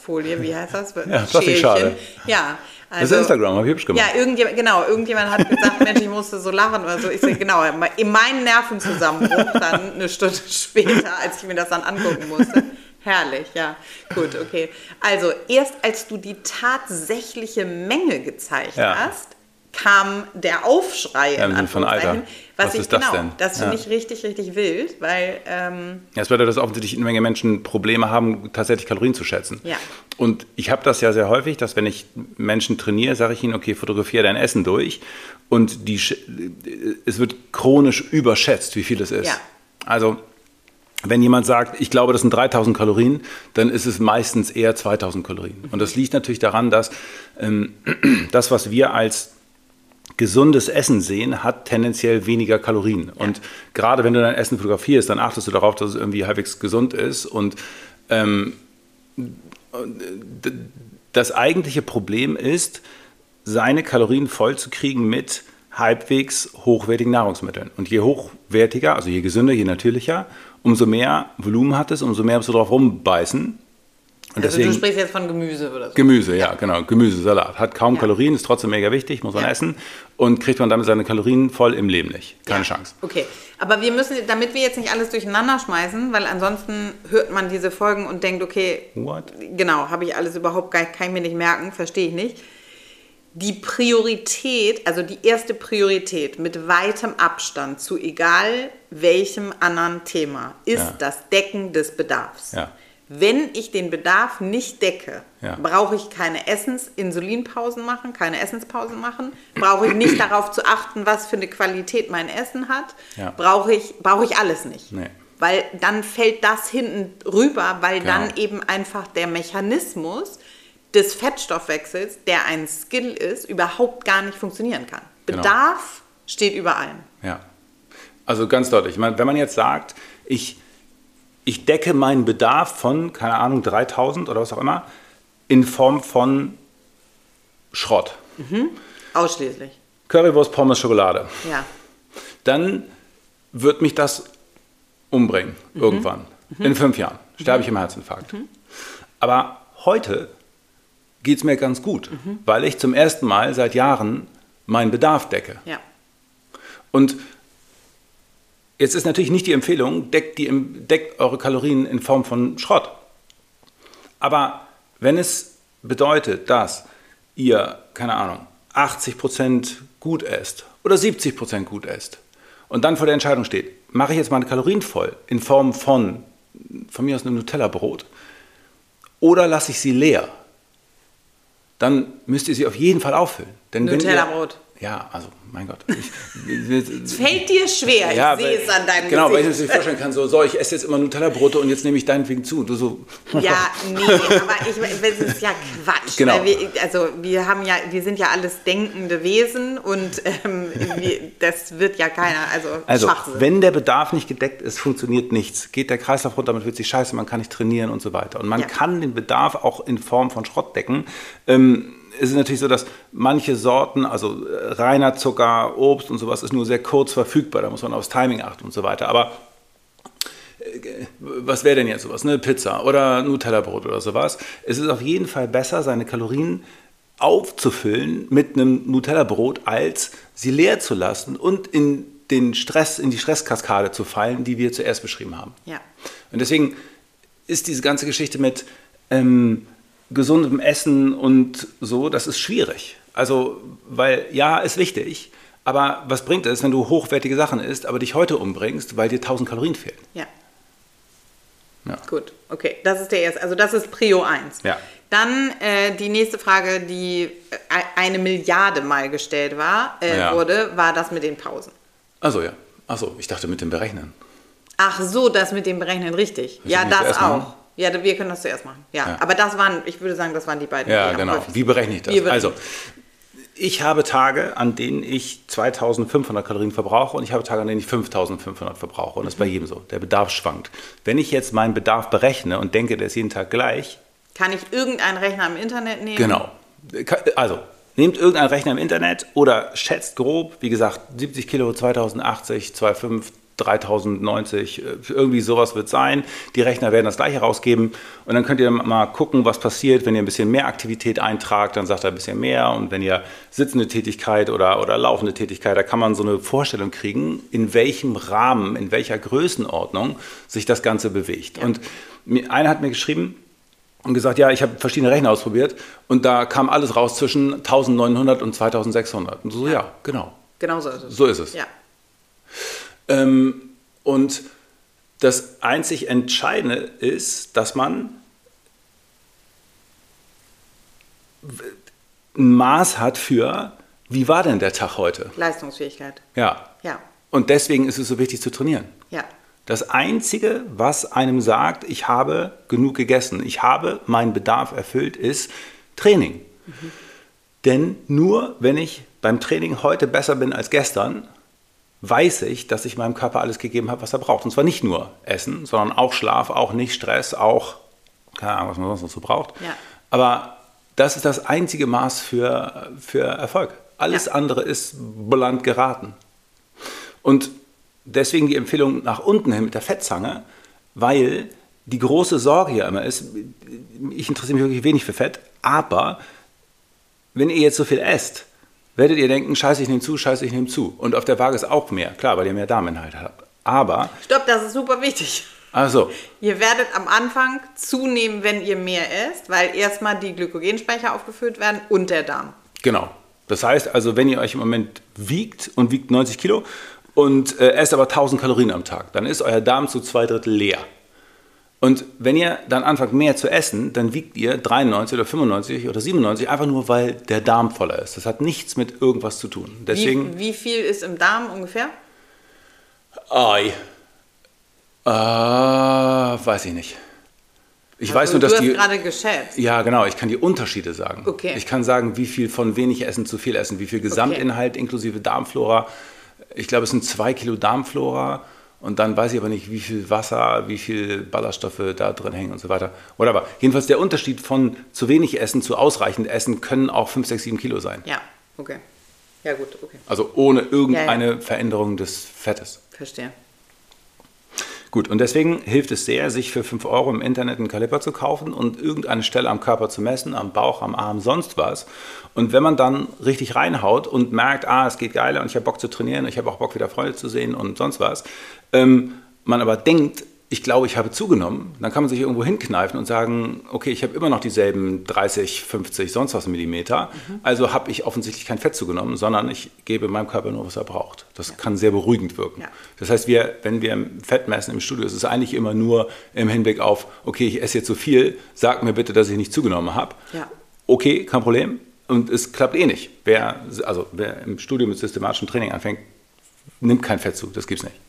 Plastikfolie, wie heißt das? Ja, Plastikschale. Ja. das ist Instagram, habe ich hübsch gemacht. Ja, irgendjemand, genau, irgendjemand hat gesagt, Mensch, ich musste so lachen oder so. Ich sehe, genau, in meinen Nervenzusammenbruch dann eine Stunde später, als ich mir das dann angucken musste. Herrlich, ja. Gut, okay. Also, erst als du die tatsächliche Menge gezeigt Ja. hast, kam der Aufschrei Ja, in von, Alter. Was, was ich ist das genau, denn? das finde Ja. ich richtig, richtig wild, weil ähm, Ja, es bedeutet, dass offensichtlich eine Menge Menschen Probleme haben, tatsächlich Kalorien zu schätzen. Ja. Und ich habe das ja sehr häufig, dass wenn ich Menschen trainiere, sage ich ihnen, okay, fotografiere dein Essen durch und die, es wird chronisch überschätzt, wie viel es ist. Ja. Also wenn jemand sagt, ich glaube, das sind 3000 Kalorien, dann ist es meistens eher 2000 Kalorien. Und das liegt natürlich daran, dass ähm, das, was wir als gesundes Essen sehen, hat tendenziell weniger Kalorien. Und gerade wenn du dein Essen fotografierst, dann achtest du darauf, dass es irgendwie halbwegs gesund ist. Und ähm, das eigentliche Problem ist, seine Kalorien voll zu kriegen mit halbwegs hochwertigen Nahrungsmitteln. Und je hochwertiger, also je gesünder, je natürlicher, umso mehr Volumen hat es, umso mehr musst du drauf rumbeißen. Und also deswegen, du sprichst jetzt von Gemüse oder so. Gemüse, ja, genau. Gemüsesalat. Hat kaum Ja. Kalorien, ist trotzdem mega wichtig, muss man Ja. essen. Und kriegt man damit seine Kalorien voll im Leben nicht. Keine Ja. Chance. Okay, aber wir müssen, damit wir jetzt nicht alles durcheinander schmeißen, weil ansonsten hört man diese Folgen und denkt, okay, What? genau, habe ich alles überhaupt gar, kann ich mir nicht merken, verstehe ich nicht. Die Priorität, also die erste Priorität mit weitem Abstand zu egal welchem anderen Thema, ist das Decken des Bedarfs. Ja. Wenn ich den Bedarf nicht decke, Ja. brauche ich keine Essens-Insulinpausen machen, keine Essenspausen machen, brauche ich nicht darauf zu achten, was für eine Qualität mein Essen hat, Ja. brauche ich, brauche ich alles nicht. Nee. Weil dann fällt das hinten rüber, weil Genau. dann eben einfach der Mechanismus des Fettstoffwechsels, der ein Skill ist, überhaupt gar nicht funktionieren kann. Genau. Bedarf steht über allem. Ja. Also ganz deutlich. Wenn man jetzt sagt, ich, ich decke meinen Bedarf von, keine Ahnung, 3000 oder was auch immer, in Form von Schrott. Ausschließlich. Currywurst, Pommes, Schokolade. Ja. Dann wird mich das umbringen, irgendwann. In fünf Jahren. Sterbe ich im Herzinfarkt. Aber heute geht es mir ganz gut, weil ich zum ersten Mal seit Jahren meinen Bedarf decke. Ja. Und jetzt ist natürlich nicht die Empfehlung, deckt, die, deckt eure Kalorien in Form von Schrott. Aber wenn es bedeutet, dass ihr, keine Ahnung, 80% gut esst oder 70% gut esst und dann vor der Entscheidung steht, mache ich jetzt meine Kalorien voll in Form von, von mir aus einem Nutella-Brot oder lasse ich sie leer, dann müsst ihr sie auf jeden Fall auffüllen. Nutella-Brot. Ja, also mein Gott. Ich, Fällt dir schwer, ich ja, sehe es an deinem Genau, weil ich mir das Gesicht. nicht vorstellen kann, so, so, ich esse jetzt immer Nutella-Brote und jetzt nehme ich deinetwegen zu. Du so, Ja, nee, aber ich, das ist ja Quatsch. Genau. Weil wir, also wir haben ja, wir sind ja alles denkende Wesen und ähm, wir, das wird ja keiner, also, also, Schwachsinn. wenn der Bedarf nicht gedeckt ist, funktioniert nichts. Geht der Kreislauf runter, damit wird sich scheiße, man kann nicht trainieren und so weiter. Und man Ja. kann den Bedarf auch in Form von Schrott decken. Ähm, es ist natürlich so, dass manche Sorten, also äh, reiner Zucker, Obst und sowas, ist nur sehr kurz verfügbar. Da muss man aufs Timing achten und so weiter. Aber äh, was wäre denn jetzt sowas? Eine Pizza oder Nutella-Brot oder sowas. Es ist auf jeden Fall besser, seine Kalorien aufzufüllen mit einem Nutella-Brot, als sie leer zu lassen und in den Stress, in die Stresskaskade zu fallen, die wir zuerst beschrieben haben. Ja. Und deswegen ist diese ganze Geschichte mit ähm, gesundem Essen und so, das ist schwierig. Also, weil ja, ist wichtig, aber was bringt es, wenn du hochwertige Sachen isst, aber dich heute umbringst, weil dir 1000 Kalorien fehlen? Ja. Ja. Gut, okay, das ist der erste. Also das ist Prio 1. Ja. Dann äh, die nächste Frage, die äh, eine Milliarde Mal gestellt war, äh, Ja. wurde, war das mit den Pausen. Also ja. Achso, ich dachte mit dem Berechnen. Ach so, das mit dem Berechnen, richtig. Willst ja, das auch. Ja, wir können das zuerst machen. Ja, Ja. aber das waren, ich würde sagen, das waren die beiden. Ja, die genau. Wie berechne ich das? Also, ich habe Tage, an denen ich 2500 Kalorien verbrauche und ich habe Tage, an denen ich 5500 verbrauche. Und das ist bei jedem so. Der Bedarf schwankt. Wenn ich jetzt meinen Bedarf berechne und denke, der ist jeden Tag gleich, Kann ich irgendeinen Rechner im Internet nehmen? Genau. Also, nehmt irgendeinen Rechner im Internet oder schätzt grob, wie gesagt, 70 Kilo 2080, 2,5, 3090, äh, irgendwie sowas wird sein. Die Rechner werden das gleiche rausgeben und dann könnt ihr mal gucken, was passiert, wenn ihr ein bisschen mehr Aktivität eintragt, dann sagt er ein bisschen mehr und wenn ihr sitzende Tätigkeit oder, oder laufende Tätigkeit, da kann man so eine Vorstellung kriegen, in welchem Rahmen, in welcher Größenordnung sich das Ganze bewegt. Und einer hat mir geschrieben, und gesagt, ja, ich habe verschiedene Rechner ausprobiert und da kam alles raus zwischen 1900 und 2600. Und so, ja, genau. Genau so ist es. So ist es. Ja. Ähm, und das einzig Entscheidende ist, dass man ein Maß hat für, wie war denn der Tag heute? Leistungsfähigkeit. Ja. Ja. Und deswegen ist es so wichtig zu trainieren. Ja. Das Einzige, was einem sagt, ich habe genug gegessen, ich habe meinen Bedarf erfüllt, ist Training. Denn nur wenn ich beim Training heute besser bin als gestern, weiß ich, dass ich meinem Körper alles gegeben habe, was er braucht. Und zwar nicht nur Essen, sondern auch Schlaf, auch nicht Stress, auch, keine Ahnung, was man sonst noch so braucht. Ja. Aber das ist das einzige Maß für, für Erfolg. Alles Ja. andere ist bland geraten. Und deswegen die Empfehlung nach unten hin mit der Fettzange, weil die große Sorge hier immer ist, ich interessiere mich wirklich wenig für Fett, aber wenn ihr jetzt so viel esst, werdet ihr denken, scheiße, ich nehme zu, scheiße, ich nehme zu. Und auf der Waage ist auch mehr, klar, weil ihr mehr Darminhalt habt. Aber... Stopp, das ist super wichtig. Also. Ihr werdet am Anfang zunehmen, wenn ihr mehr esst, weil erstmal die Glykogenspeicher aufgefüllt werden und der Darm. Genau. Das heißt also, wenn ihr euch im Moment wiegt und wiegt 90 Kilo und äh, esst aber 1000 Kalorien am Tag, dann ist euer Darm zu zwei Drittel leer. Und wenn ihr dann anfangt mehr zu essen, dann wiegt ihr 93 oder 95 oder 97, einfach nur weil der Darm voller ist. Das hat nichts mit irgendwas zu tun. Deswegen, wie, wie viel ist im Darm ungefähr? Ei. Äh, weiß ich nicht. Ich also, weiß nur, dass du hast die. gerade geschätzt. Ja, genau. Ich kann die Unterschiede sagen. Okay. Ich kann sagen, wie viel von wenig Essen zu viel Essen, wie viel Gesamtinhalt okay. inklusive Darmflora. Ich glaube, es sind zwei Kilo Darmflora. Und dann weiß ich aber nicht, wie viel Wasser, wie viel Ballaststoffe da drin hängen und so weiter. Oder aber jedenfalls der Unterschied von zu wenig Essen zu ausreichend Essen können auch 5, 6, 7 Kilo sein. Ja, okay. Ja, gut, okay. Also ohne irgendeine ja, ja. Veränderung des Fettes. Verstehe. Gut, und deswegen hilft es sehr, sich für 5 Euro im Internet einen Kaliper zu kaufen und irgendeine Stelle am Körper zu messen, am Bauch, am Arm, sonst was. Und wenn man dann richtig reinhaut und merkt, ah, es geht geiler und ich habe Bock zu trainieren, ich habe auch Bock wieder Freunde zu sehen und sonst was, ähm, man aber denkt, ich glaube, ich habe zugenommen, dann kann man sich irgendwo hinkneifen und sagen, okay, ich habe immer noch dieselben 30, 50, sonst was Millimeter, mhm. also habe ich offensichtlich kein Fett zugenommen, sondern ich gebe meinem Körper nur, was er braucht. Das ja. kann sehr beruhigend wirken. Ja. Das heißt, wir, wenn wir Fett messen im Studio, ist es eigentlich immer nur im Hinblick auf, okay, ich esse jetzt so viel, sag mir bitte, dass ich nicht zugenommen habe. Ja. Okay, kein Problem. Und es klappt eh nicht. Wer, also, wer im Studio mit systematischem Training anfängt, nimmt kein Fett zu. Das gibt es nicht.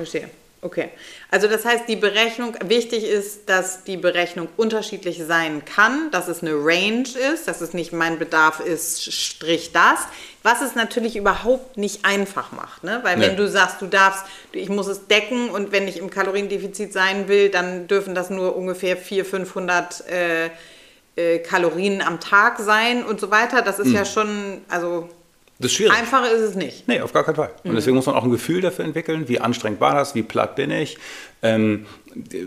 Verstehe. Okay, also das heißt, die Berechnung, wichtig ist, dass die Berechnung unterschiedlich sein kann, dass es eine Range ist, dass es nicht mein Bedarf ist, strich das, was es natürlich überhaupt nicht einfach macht, ne? weil nee. wenn du sagst, du darfst, ich muss es decken und wenn ich im Kaloriendefizit sein will, dann dürfen das nur ungefähr 400, 500 äh, äh, Kalorien am Tag sein und so weiter, das ist mhm. ja schon, also das ist schwierig. Einfacher ist es nicht. Nee, auf gar keinen Fall. Und mhm. deswegen muss man auch ein Gefühl dafür entwickeln, wie anstrengend war das, wie platt bin ich, ähm,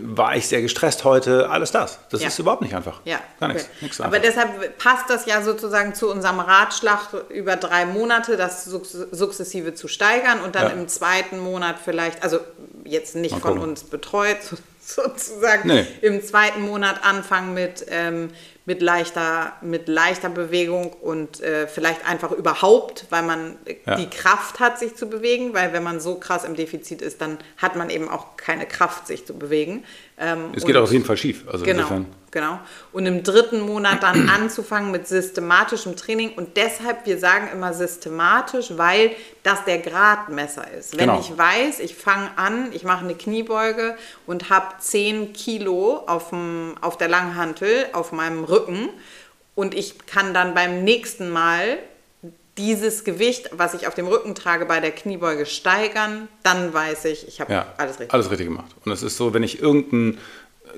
war ich sehr gestresst heute, alles das. Das ja. ist überhaupt nicht einfach. Ja. Gar nichts. Okay. nichts Aber deshalb passt das ja sozusagen zu unserem Ratschlag über drei Monate, das sukzessive zu steigern und dann ja. im zweiten Monat vielleicht, also jetzt nicht von uns betreut sozusagen, nee. im zweiten Monat anfangen mit ähm, mit leichter, mit leichter Bewegung und äh, vielleicht einfach überhaupt, weil man ja. die Kraft hat, sich zu bewegen, weil wenn man so krass im Defizit ist, dann hat man eben auch keine Kraft, sich zu bewegen. Ähm, es geht auch auf jeden Fall schief. Also genau, insofern. Genau. Und im dritten Monat dann anzufangen mit systematischem Training. Und deshalb, wir sagen immer systematisch, weil das der Gradmesser ist. Wenn genau. ich weiß, ich fange an, ich mache eine Kniebeuge und habe 10 Kilo auf, dem, auf der Langhantel auf meinem Rücken und ich kann dann beim nächsten Mal dieses Gewicht, was ich auf dem Rücken trage, bei der Kniebeuge steigern, dann weiß ich, ich habe ja, alles richtig Alles richtig gemacht. Und es ist so, wenn ich irgendein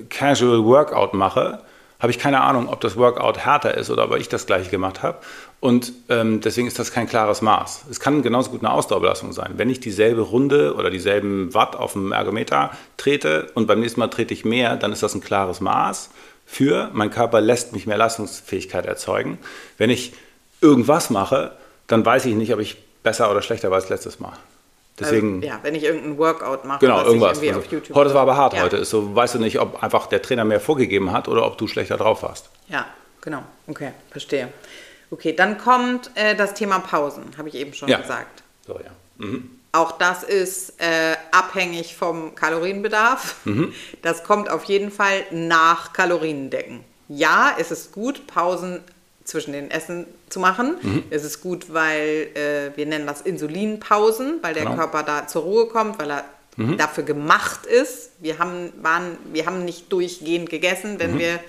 Casual Workout mache, habe ich keine Ahnung, ob das Workout härter ist oder ob ich das gleiche gemacht habe. Und ähm, deswegen ist das kein klares Maß. Es kann genauso gut eine Ausdauerbelastung sein. Wenn ich dieselbe Runde oder dieselben Watt auf dem Ergometer trete und beim nächsten Mal trete ich mehr, dann ist das ein klares Maß für, mein Körper lässt mich mehr Leistungsfähigkeit erzeugen. Wenn ich irgendwas mache, dann weiß ich nicht, ob ich besser oder schlechter war als letztes Mal. Deswegen, also, ja, wenn ich irgendein Workout mache, genau, irgendwas. Also, heute war aber hart ja. heute. Ist so, weißt du nicht, ob einfach der Trainer mehr vorgegeben hat oder ob du schlechter drauf warst. Ja, genau. Okay, verstehe. Okay, dann kommt äh, das Thema Pausen, habe ich eben schon ja. gesagt. So, ja. Mhm. Auch das ist äh, abhängig vom Kalorienbedarf. Mhm. Das kommt auf jeden Fall nach Kaloriendecken. Ja, es ist gut, Pausen zwischen den Essen zu machen. Mhm. Es ist gut, weil äh, wir nennen das Insulinpausen, weil der genau. Körper da zur Ruhe kommt, weil er mhm. dafür gemacht ist. Wir haben, waren, wir haben nicht durchgehend gegessen, wenn mhm. wir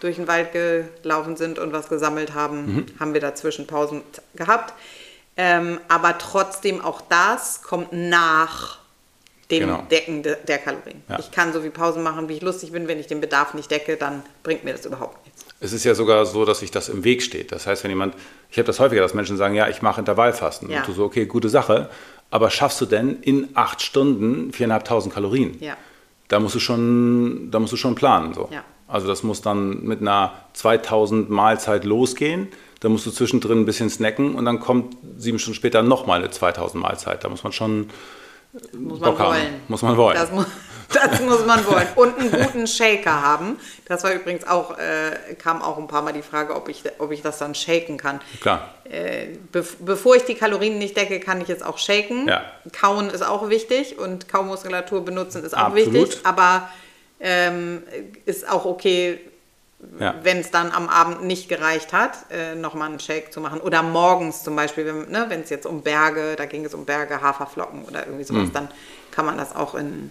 durch den Wald gelaufen sind und was gesammelt haben, mhm. haben wir dazwischen Pausen gehabt. Ähm, aber trotzdem auch das kommt nach dem genau. Decken de, der Kalorien. Ja. Ich kann so viel Pausen machen, wie ich lustig bin. Wenn ich den Bedarf nicht decke, dann bringt mir das überhaupt nichts. Es ist ja sogar so, dass sich das im Weg steht. Das heißt, wenn jemand, ich habe das häufiger, dass Menschen sagen, ja, ich mache Intervallfasten. Ja. Und du so, okay, gute Sache. Aber schaffst du denn in acht Stunden 4.500 Kalorien? Ja. da musst du schon, da musst du schon planen. So. Ja. Also das muss dann mit einer 2000 Mahlzeit losgehen. Da musst du zwischendrin ein bisschen snacken und dann kommt sieben Stunden später nochmal eine 2000 Mahlzeit. Da muss man schon muss man Bock haben. wollen. Muss man wollen. Das, mu das muss man wollen. Und einen guten Shaker haben. Das war übrigens auch, äh, kam auch ein paar Mal die Frage, ob ich, ob ich das dann shaken kann. Klar. Äh, bev bevor ich die Kalorien nicht decke, kann ich es auch shaken. Ja. Kauen ist auch wichtig und Kaumuskulatur benutzen ist auch Absolut. wichtig. Aber ähm, ist auch okay, Ja. wenn es dann am Abend nicht gereicht hat, äh, nochmal einen Shake zu machen. Oder morgens zum Beispiel, wenn ne, es jetzt um Berge, da ging es um Berge, Haferflocken oder irgendwie sowas, Hm. dann kann man das auch in,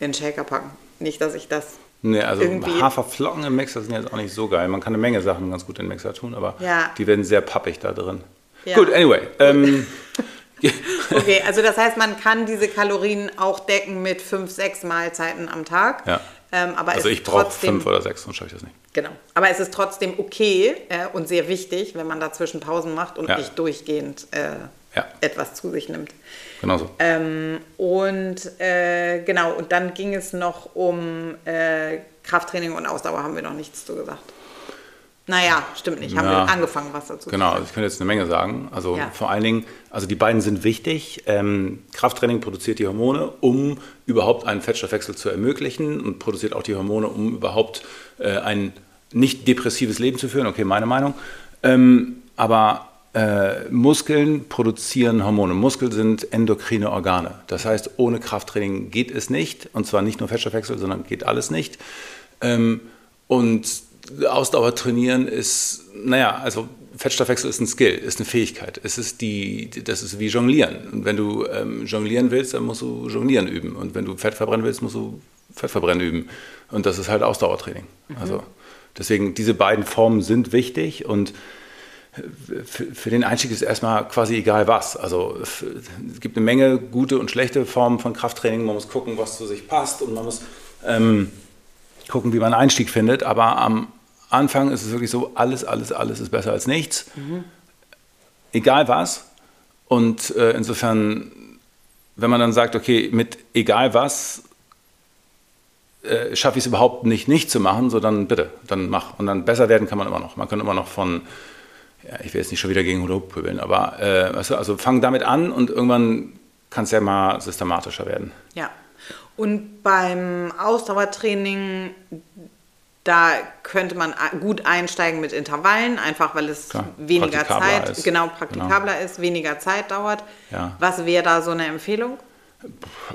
in Shaker packen. Nicht, dass ich das Nee, also irgendwie- Haferflocken im Mixer sind jetzt auch nicht so geil. Man kann eine Menge Sachen ganz gut in den Mixer tun, aber Ja. die werden sehr pappig da drin. Ja. Gut, anyway. Ähm, Okay, also das heißt, man kann diese Kalorien auch decken mit fünf, sechs Mahlzeiten am Tag. Ja. Ähm, aber also ich brauche trotzdem, fünf oder sechs, sonst schaffe ich das nicht. Genau. Aber es ist trotzdem okay äh, und sehr wichtig, wenn man dazwischen Pausen macht und nicht durchgehend äh, Ja. etwas zu sich nimmt. Genau so. Ähm, und äh, genau, und dann ging es noch um äh, Krafttraining und Ausdauer, haben wir noch nichts zu gesagt. Naja, stimmt nicht. Haben Ja. wir angefangen, was dazu Genau, also ich könnte jetzt eine Menge sagen. Also Ja. vor allen Dingen, also die beiden sind wichtig. Ähm, Krafttraining produziert die Hormone, um überhaupt einen Fettstoffwechsel zu ermöglichen und produziert auch die Hormone, um überhaupt äh, ein nicht depressives Leben zu führen. Okay, meine Meinung. Ähm, aber äh, Muskeln produzieren Hormone. Muskeln sind endokrine Organe. Das heißt, ohne Krafttraining geht es nicht. Und zwar nicht nur Fettstoffwechsel, sondern geht alles nicht. Ähm, und Ausdauer trainieren ist, naja, also Fettstoffwechsel ist ein Skill, ist eine Fähigkeit. Es ist die, das ist wie Jonglieren. Und wenn du ähm, jonglieren willst, dann musst du Jonglieren üben. Und wenn du Fett verbrennen willst, musst du Fett verbrennen üben. Und das ist halt Ausdauertraining. Also deswegen, diese beiden Formen sind wichtig und für, für den Einstieg ist erstmal quasi egal was. Also es gibt eine Menge gute und schlechte Formen von Krafttraining. Man muss gucken, was zu sich passt und man muss ähm, gucken, wie man einen Einstieg findet. Aber am Anfang ist es wirklich so, alles, alles, alles ist besser als nichts. Egal was. Und äh, insofern, wenn man dann sagt, okay, mit egal was äh, schaffe ich es überhaupt nicht, nicht zu machen, so dann bitte, dann mach. Und dann besser werden kann man immer noch. Man kann immer noch von, ja, ich will jetzt nicht schon wieder gegen Hula Hoop pöbeln, aber äh, weißt du, also fang damit an und irgendwann kann es ja mal systematischer werden. Ja. Und beim Ausdauertraining, da könnte man gut einsteigen mit Intervallen, einfach weil es Klar, weniger Zeit, ist. genau, praktikabler ist, weniger Zeit dauert. Ja. Was wäre da so eine Empfehlung?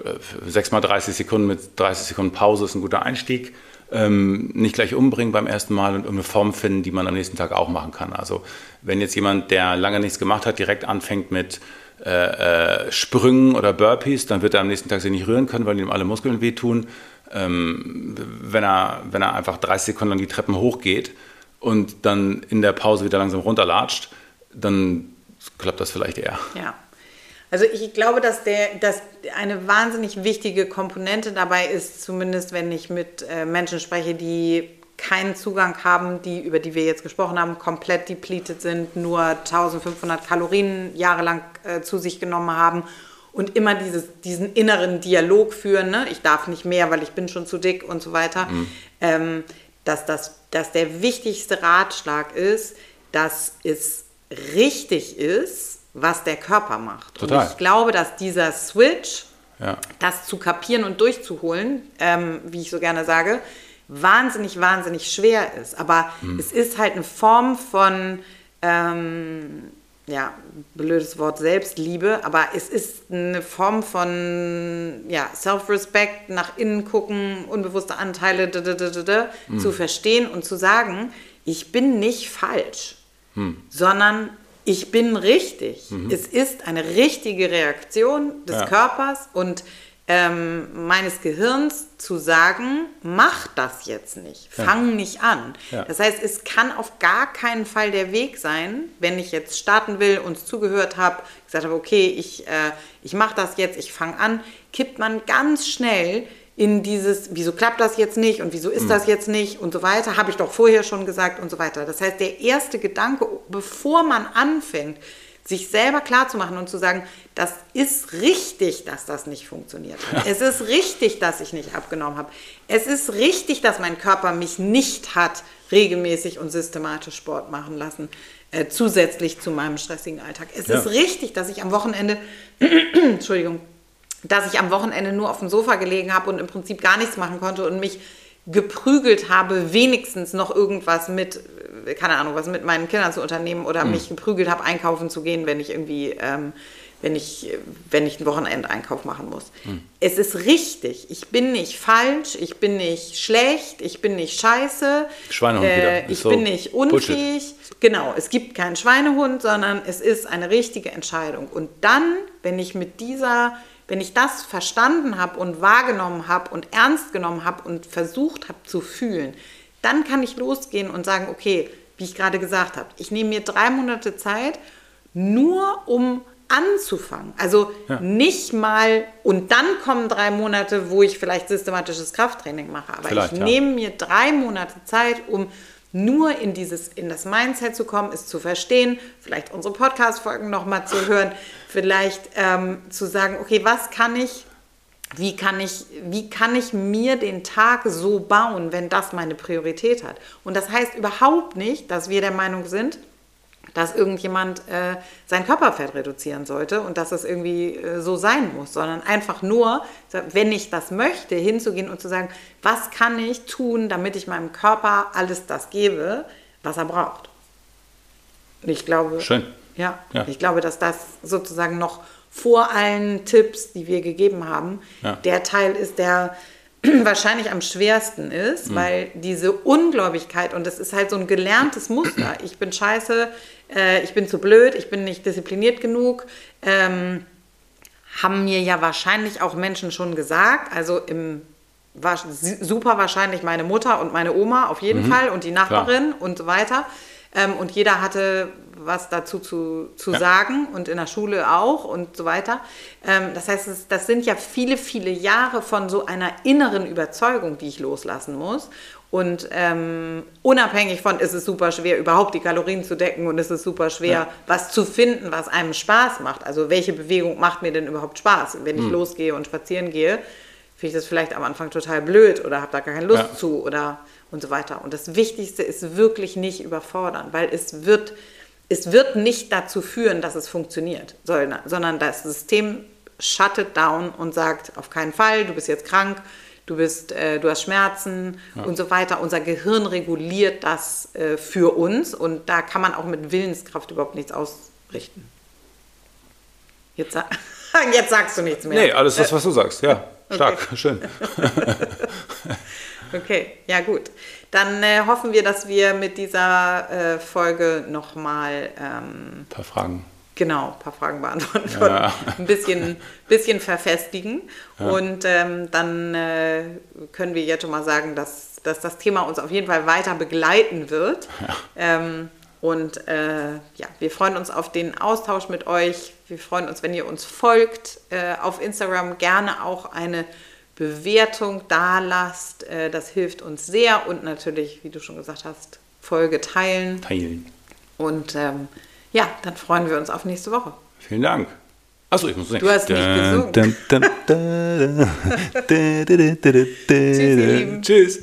Äh, 6 mal 30 Sekunden mit 30 Sekunden Pause ist ein guter Einstieg. Ähm, nicht gleich umbringen beim ersten Mal und irgendeine Form finden, die man am nächsten Tag auch machen kann. Also wenn jetzt jemand, der lange nichts gemacht hat, direkt anfängt mit äh, äh, Sprüngen oder Burpees, dann wird er am nächsten Tag sich nicht rühren können, weil ihm alle Muskeln wehtun. Ähm, wenn, er, wenn er einfach 30 Sekunden lang die Treppen hochgeht und dann in der Pause wieder langsam runterlatscht, dann klappt das vielleicht eher. Ja. Also ich glaube, dass, der, dass eine wahnsinnig wichtige Komponente dabei ist, zumindest wenn ich mit äh, Menschen spreche, die keinen Zugang haben, die, über die wir jetzt gesprochen haben, komplett depleted sind, nur 1500 Kalorien jahrelang äh, zu sich genommen haben und immer dieses, diesen inneren Dialog führen, ne? ich darf nicht mehr, weil ich bin schon zu dick und so weiter, ähm, dass, das, dass der wichtigste Ratschlag ist, dass es richtig ist, was der Körper macht. Total. Und ich glaube, dass dieser Switch, Ja. das zu kapieren und durchzuholen, ähm, wie ich so gerne sage, wahnsinnig, wahnsinnig schwer ist. Aber es ist halt eine Form von, ähm, ja, blödes Wort Selbstliebe, aber es ist eine Form von ja, Self-Respect, nach innen gucken, unbewusste Anteile d -d -d -d, zu verstehen und zu sagen, ich bin nicht falsch, sondern ich bin richtig. Es ist eine richtige Reaktion des Ja. Körpers und ähm, meines Gehirns zu sagen, mach das jetzt nicht, fang nicht an. Ja. Das heißt, es kann auf gar keinen Fall der Weg sein, wenn ich jetzt starten will, uns zugehört habe, gesagt habe, okay, ich, äh, ich mache das jetzt, ich fange an, kippt man ganz schnell in dieses, wieso klappt das jetzt nicht und wieso ist das jetzt nicht und so weiter, habe ich doch vorher schon gesagt und so weiter. Das heißt, der erste Gedanke, bevor man anfängt, sich selber klar zu machen und zu sagen, das ist richtig, dass das nicht funktioniert hat. Es ist richtig, dass ich nicht abgenommen habe. Es ist richtig, dass mein Körper mich nicht hat regelmäßig und systematisch Sport machen lassen, äh, zusätzlich zu meinem stressigen Alltag. Es Ja. ist richtig, dass ich am Wochenende, Entschuldigung, dass ich am Wochenende nur auf dem Sofa gelegen habe und im Prinzip gar nichts machen konnte und mich geprügelt habe, wenigstens noch irgendwas mit, äh, keine Ahnung, was mit meinen Kindern zu unternehmen oder mich geprügelt habe, einkaufen zu gehen, wenn ich irgendwie, ähm, wenn ich, wenn ich einen Wochenendeinkauf machen muss. Es ist richtig. Ich bin nicht falsch, ich bin nicht schlecht, ich bin nicht scheiße. Schweinehund wieder. Äh, Ist ich so bin nicht Bullshit. unfähig. Genau, es gibt keinen Schweinehund, sondern es ist eine richtige Entscheidung. Und dann, wenn ich mit dieser, wenn ich das verstanden habe und wahrgenommen habe und ernst genommen habe und versucht habe zu fühlen, dann kann ich losgehen und sagen, okay, wie ich gerade gesagt habe, ich nehme mir drei Monate Zeit, nur um anzufangen. Also Ja. nicht mal, und dann kommen drei Monate, wo ich vielleicht systematisches Krafttraining mache. Aber Vielleicht, ich ja. nehme mir drei Monate Zeit, um nur in dieses, in das Mindset zu kommen, es zu verstehen, vielleicht unsere Podcast-Folgen nochmal zu hören, vielleicht ähm, zu sagen, okay, was kann ich, wie kann ich, wie kann ich mir den Tag so bauen, wenn das meine Priorität hat? Und das heißt überhaupt nicht, dass wir der Meinung sind, dass irgendjemand äh, sein Körperfett reduzieren sollte und dass es irgendwie äh, so sein muss, sondern einfach nur, wenn ich das möchte, hinzugehen und zu sagen, was kann ich tun, damit ich meinem Körper alles das gebe, was er braucht. Und ich glaube, Schön. Ja, Ja. ich glaube, dass das sozusagen noch vor allen Tipps, die wir gegeben haben, Ja. der Teil ist, der wahrscheinlich am schwersten ist, Mhm. weil diese Ungläubigkeit und das ist halt so ein gelerntes Muster. Ich bin scheiße, äh, ich bin zu blöd, ich bin nicht diszipliniert genug. Ähm, haben mir ja wahrscheinlich auch Menschen schon gesagt, also im war super wahrscheinlich meine Mutter und meine Oma auf jeden Fall und die Nachbarin und so weiter. Ähm, und jeder hatte was dazu zu, zu Ja. sagen und in der Schule auch und so weiter. Ähm, das heißt, es, das sind ja viele, viele Jahre von so einer inneren Überzeugung, die ich loslassen muss. Und ähm, unabhängig von, ist es super schwer, überhaupt die Kalorien zu decken und ist es super schwer, Ja. was zu finden, was einem Spaß macht. Also welche Bewegung macht mir denn überhaupt Spaß? Wenn Hm. ich losgehe und spazieren gehe, finde ich das vielleicht am Anfang total blöd oder habe da gar keine Lust Ja. zu oder und so weiter. Und das Wichtigste ist wirklich nicht überfordern, weil es wird, es wird nicht dazu führen, dass es funktioniert, sondern, sondern das System shuttet down und sagt, auf keinen Fall, du bist jetzt krank, du, bist, äh, du hast Schmerzen und so weiter. Unser Gehirn reguliert das äh, für uns und da kann man auch mit Willenskraft überhaupt nichts ausrichten. Jetzt, jetzt sagst du nichts mehr. Nee, alles das, was du sagst. Ja, stark, schön. Okay, ja gut. Dann äh, hoffen wir, dass wir mit dieser äh, Folge nochmal ähm, Ein paar Fragen. Genau ein paar Fragen beantworten. Ja. Ein bisschen, bisschen verfestigen. Und ähm, dann äh, können wir jetzt schon mal sagen, dass, dass das Thema uns auf jeden Fall weiter begleiten wird. Ähm, und äh, ja, wir freuen uns auf den Austausch mit euch. Wir freuen uns, wenn ihr uns folgt. Äh, auf Instagram gerne auch eine Bewertung da lasst. Äh, das hilft uns sehr. Und natürlich, wie du schon gesagt hast, Folge teilen. Teilen. Und ähm, ja, dann freuen wir uns auf nächste Woche. Vielen Dank. Achso, ich muss singen. Du hast nicht gesungen. Tschüss, ihr Lieben. Tschüss.